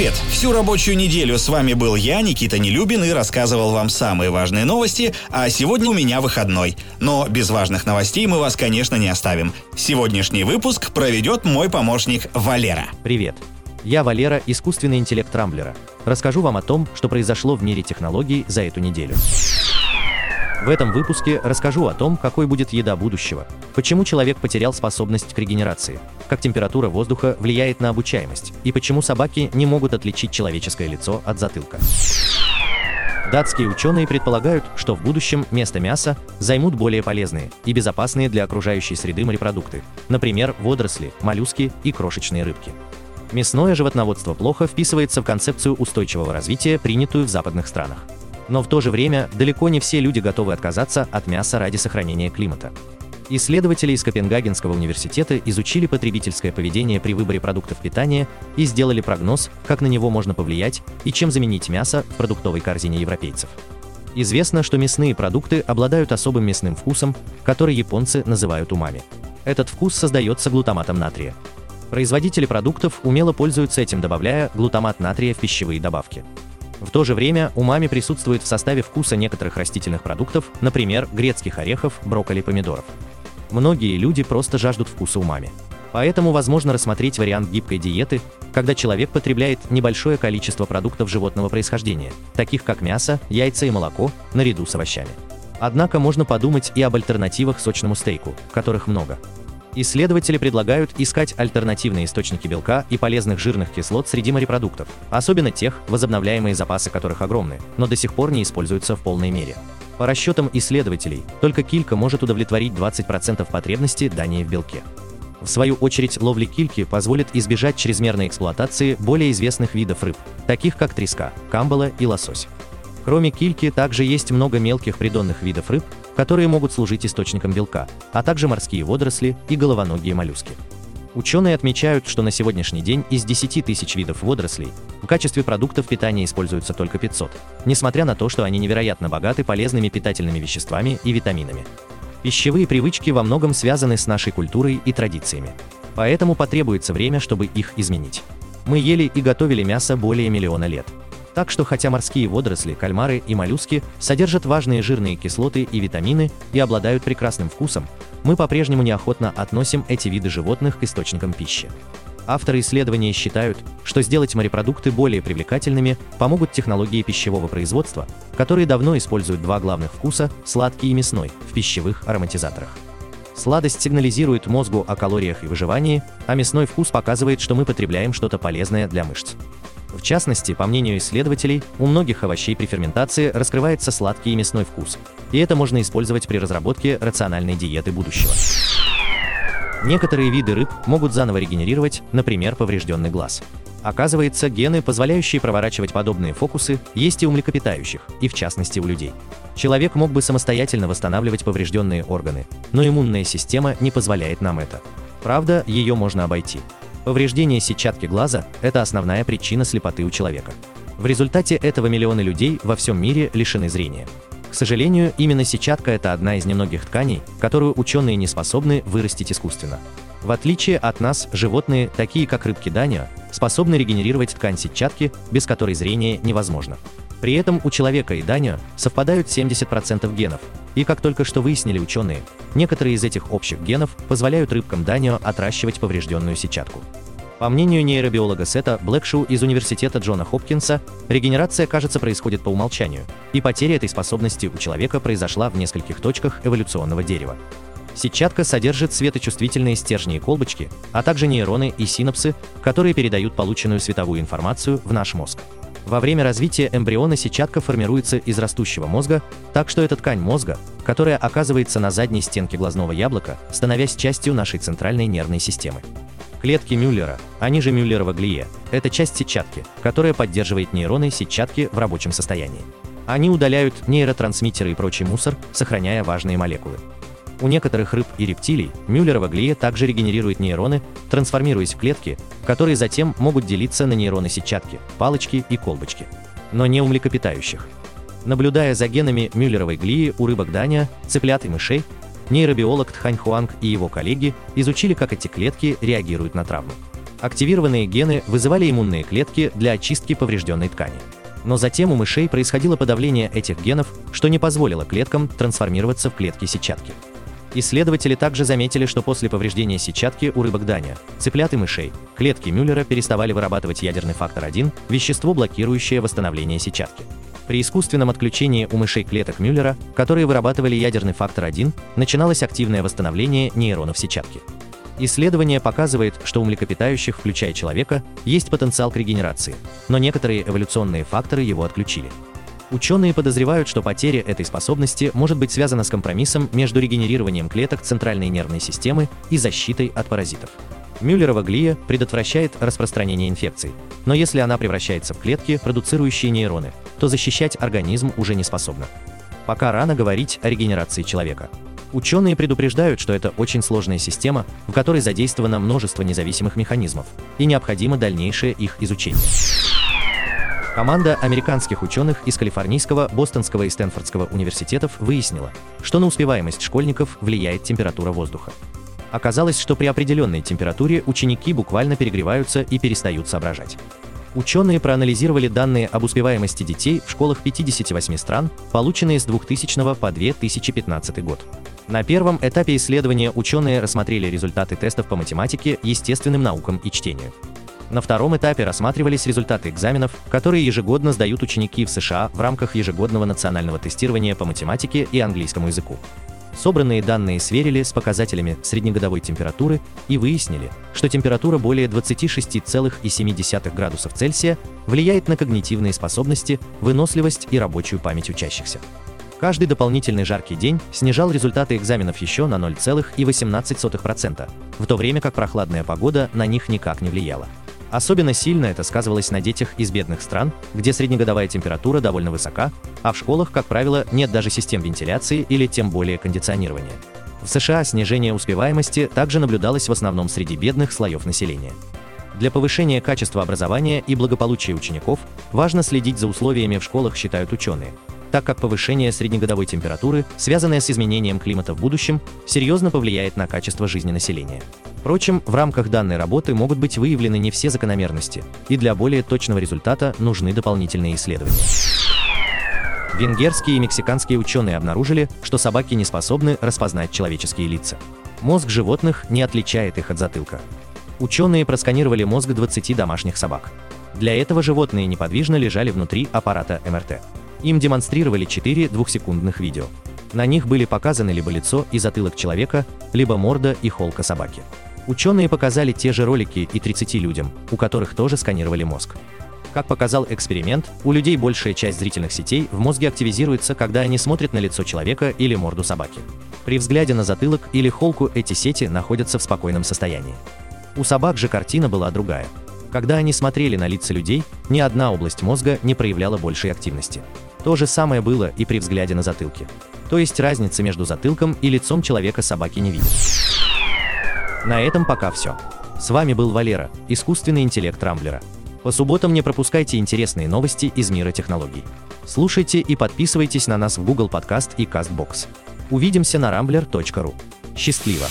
Привет! Всю рабочую неделю с вами был я, Никита Нелюбин, и рассказывал вам самые важные новости, а сегодня у меня выходной. Но без важных новостей мы вас, конечно, не оставим. Сегодняшний выпуск проведет мой помощник Валера. Привет! Я Валера, искусственный интеллект Рамблера. Расскажу вам о том, что произошло в мире технологий за эту неделю. В этом выпуске расскажу о том, какой будет еда будущего, почему человек потерял способность к регенерации, как температура воздуха влияет на обучаемость и почему собаки не могут отличить человеческое лицо от затылка. Датские ученые предполагают, что в будущем место мяса займут более полезные и безопасные для окружающей среды морепродукты, например, водоросли, моллюски и крошечные рыбки. Мясное животноводство плохо вписывается в концепцию устойчивого развития, принятую в западных странах. Но в то же время далеко не все люди готовы отказаться от мяса ради сохранения климата. Исследователи из Копенгагенского университета изучили потребительское поведение при выборе продуктов питания и сделали прогноз, как на него можно повлиять и чем заменить мясо в продуктовой корзине европейцев. Известно, что мясные продукты обладают особым мясным вкусом, который японцы называют умами. Этот вкус создается глутаматом натрия. Производители продуктов умело пользуются этим, добавляя глутамат натрия в пищевые добавки. В то же время умами присутствует в составе вкуса некоторых растительных продуктов, например, грецких орехов, брокколи, помидоров. Многие люди просто жаждут вкуса умами. Поэтому возможно рассмотреть вариант гибкой диеты, когда человек потребляет небольшое количество продуктов животного происхождения, таких как мясо, яйца и молоко, наряду с овощами. Однако можно подумать и об альтернативах сочному стейку, которых много. Исследователи предлагают искать альтернативные источники белка и полезных жирных кислот среди морепродуктов, особенно тех, возобновляемые запасы которых огромны, но до сих пор не используются в полной мере. По расчетам исследователей, только килька может удовлетворить 20% потребности Дании в белке. В свою очередь, ловли кильки позволит избежать чрезмерной эксплуатации более известных видов рыб, таких как треска, камбала и лосось. Кроме кильки, также есть много мелких придонных видов рыб, которые могут служить источником белка, а также морские водоросли и головоногие моллюски. Ученые отмечают, что на сегодняшний день из 10 тысяч видов водорослей в качестве продуктов питания используются только 500, несмотря на то, что они невероятно богаты полезными питательными веществами и витаминами. Пищевые привычки во многом связаны с нашей культурой и традициями. Поэтому потребуется время, чтобы их изменить. Мы ели и готовили мясо более миллиона лет. Так что хотя морские водоросли, кальмары и моллюски содержат важные жирные кислоты и витамины и обладают прекрасным вкусом, мы по-прежнему неохотно относим эти виды животных к источникам пищи. Авторы исследования считают, что сделать морепродукты более привлекательными помогут технологии пищевого производства, которые давно используют два главных вкуса – сладкий и мясной – в пищевых ароматизаторах. Сладость сигнализирует мозгу о калориях и выживании, а мясной вкус показывает, что мы потребляем что-то полезное для мышц. В частности, по мнению исследователей, у многих овощей при ферментации раскрывается сладкий и мясной вкус, и это можно использовать при разработке рациональной диеты будущего. Некоторые виды рыб могут заново регенерировать, например, поврежденный глаз. Оказывается, гены, позволяющие проворачивать подобные фокусы, есть и у млекопитающих, и в частности у людей. Человек мог бы самостоятельно восстанавливать поврежденные органы, но иммунная система не позволяет нам это. Правда, ее можно обойти. Повреждение сетчатки глаза – это основная причина слепоты у человека. В результате этого миллионы людей во всем мире лишены зрения. К сожалению, именно сетчатка – это одна из немногих тканей, которую ученые не способны вырастить искусственно. В отличие от нас, животные, такие как рыбки Данио, способны регенерировать ткань сетчатки, без которой зрение невозможно. При этом у человека и Данио совпадают 70% генов, и как только что выяснили ученые, некоторые из этих общих генов позволяют рыбкам Данио отращивать поврежденную сетчатку. По мнению нейробиолога Сета Блэкшоу из университета Джона Хопкинса, регенерация, кажется, происходит по умолчанию, и потеря этой способности у человека произошла в нескольких точках эволюционного дерева. Сетчатка содержит светочувствительные стержни и колбочки, а также нейроны и синапсы, которые передают полученную световую информацию в наш мозг. Во время развития эмбриона сетчатка формируется из растущего мозга, так что это ткань мозга, которая оказывается на задней стенке глазного яблока, становясь частью нашей центральной нервной системы. Клетки Мюллера, они же Мюллерова глия, это часть сетчатки, которая поддерживает нейроны сетчатки в рабочем состоянии. Они удаляют нейротрансмиттеры и прочий мусор, сохраняя важные молекулы. У некоторых рыб и рептилий Мюллерова глия также регенерирует нейроны, трансформируясь в клетки, которые затем могут делиться на нейроны сетчатки, палочки и колбочки. Но не у млекопитающих. Наблюдая за генами Мюллеровой глии у рыбок Даня, цыплят и мышей, нейробиолог Тхань Хуанг и его коллеги изучили, как эти клетки реагируют на травмы. Активированные гены вызывали иммунные клетки для очистки поврежденной ткани. Но затем у мышей происходило подавление этих генов, что не позволило клеткам трансформироваться в клетки сетчатки. Исследователи также заметили, что после повреждения сетчатки у рыбок Даня, цыплят и мышей, клетки Мюллера переставали вырабатывать ядерный фактор 1, вещество, блокирующее восстановление сетчатки. При искусственном отключении у мышей клеток Мюллера, которые вырабатывали ядерный фактор 1, начиналось активное восстановление нейронов сетчатки. Исследование показывает, что у млекопитающих, включая человека, есть потенциал к регенерации, но некоторые эволюционные факторы его отключили. Ученые подозревают, что потеря этой способности может быть связана с компромиссом между регенерированием клеток центральной нервной системы и защитой от паразитов. Мюллерова глия предотвращает распространение инфекций, но если она превращается в клетки, продуцирующие нейроны, то защищать организм уже не способна. Пока рано говорить о регенерации человека. Ученые предупреждают, что это очень сложная система, в которой задействовано множество независимых механизмов, и необходимо дальнейшее их изучение. Команда американских ученых из Калифорнийского, Бостонского и Стэнфордского университетов выяснила, что на успеваемость школьников влияет температура воздуха. Оказалось, что при определенной температуре ученики буквально перегреваются и перестают соображать. Ученые проанализировали данные об успеваемости детей в школах 58 стран, полученные с 2000 по 2015 год. На первом этапе исследования ученые рассмотрели результаты тестов по математике, естественным наукам и чтению. На втором этапе рассматривались результаты экзаменов, которые ежегодно сдают ученики в США в рамках ежегодного национального тестирования по математике и английскому языку. Собранные данные сверили с показателями среднегодовой температуры и выяснили, что температура более 26,7 градусов Цельсия влияет на когнитивные способности, выносливость и рабочую память учащихся. Каждый дополнительный жаркий день снижал результаты экзаменов еще на 0,18%, в то время как прохладная погода на них никак не влияла. Особенно сильно это сказывалось на детях из бедных стран, где среднегодовая температура довольно высока, а в школах, как правило, нет даже систем вентиляции или тем более кондиционирования. В США снижение успеваемости также наблюдалось в основном среди бедных слоев населения. Для повышения качества образования и благополучия учеников важно следить за условиями в школах, считают ученые, так как повышение среднегодовой температуры, связанное с изменением климата в будущем, серьезно повлияет на качество жизни населения. Впрочем, в рамках данной работы могут быть выявлены не все закономерности, и для более точного результата нужны дополнительные исследования. Венгерские и мексиканские ученые обнаружили, что собаки не способны распознать человеческие лица. Мозг животных не отличает их от затылка. Ученые просканировали мозг 20 домашних собак. Для этого животные неподвижно лежали внутри аппарата МРТ. Им демонстрировали 4 двухсекундных видео. На них были показаны либо лицо и затылок человека, либо морда и холка собаки. Ученые показали те же ролики и 30 людям, у которых тоже сканировали мозг. Как показал эксперимент, у людей большая часть зрительных сетей в мозге активизируется, когда они смотрят на лицо человека или морду собаки. При взгляде на затылок или холку эти сети находятся в спокойном состоянии. У собак же картина была другая. Когда они смотрели на лица людей, ни одна область мозга не проявляла большей активности. То же самое было и при взгляде на затылки. То есть разницы между затылком и лицом человека собаки не видят. На этом пока все. С вами был Валера, искусственный интеллект Рамблера. По субботам не пропускайте интересные новости из мира технологий. Слушайте и подписывайтесь на нас в Google Podcast и CastBox. Увидимся на rambler.ru. Счастливо!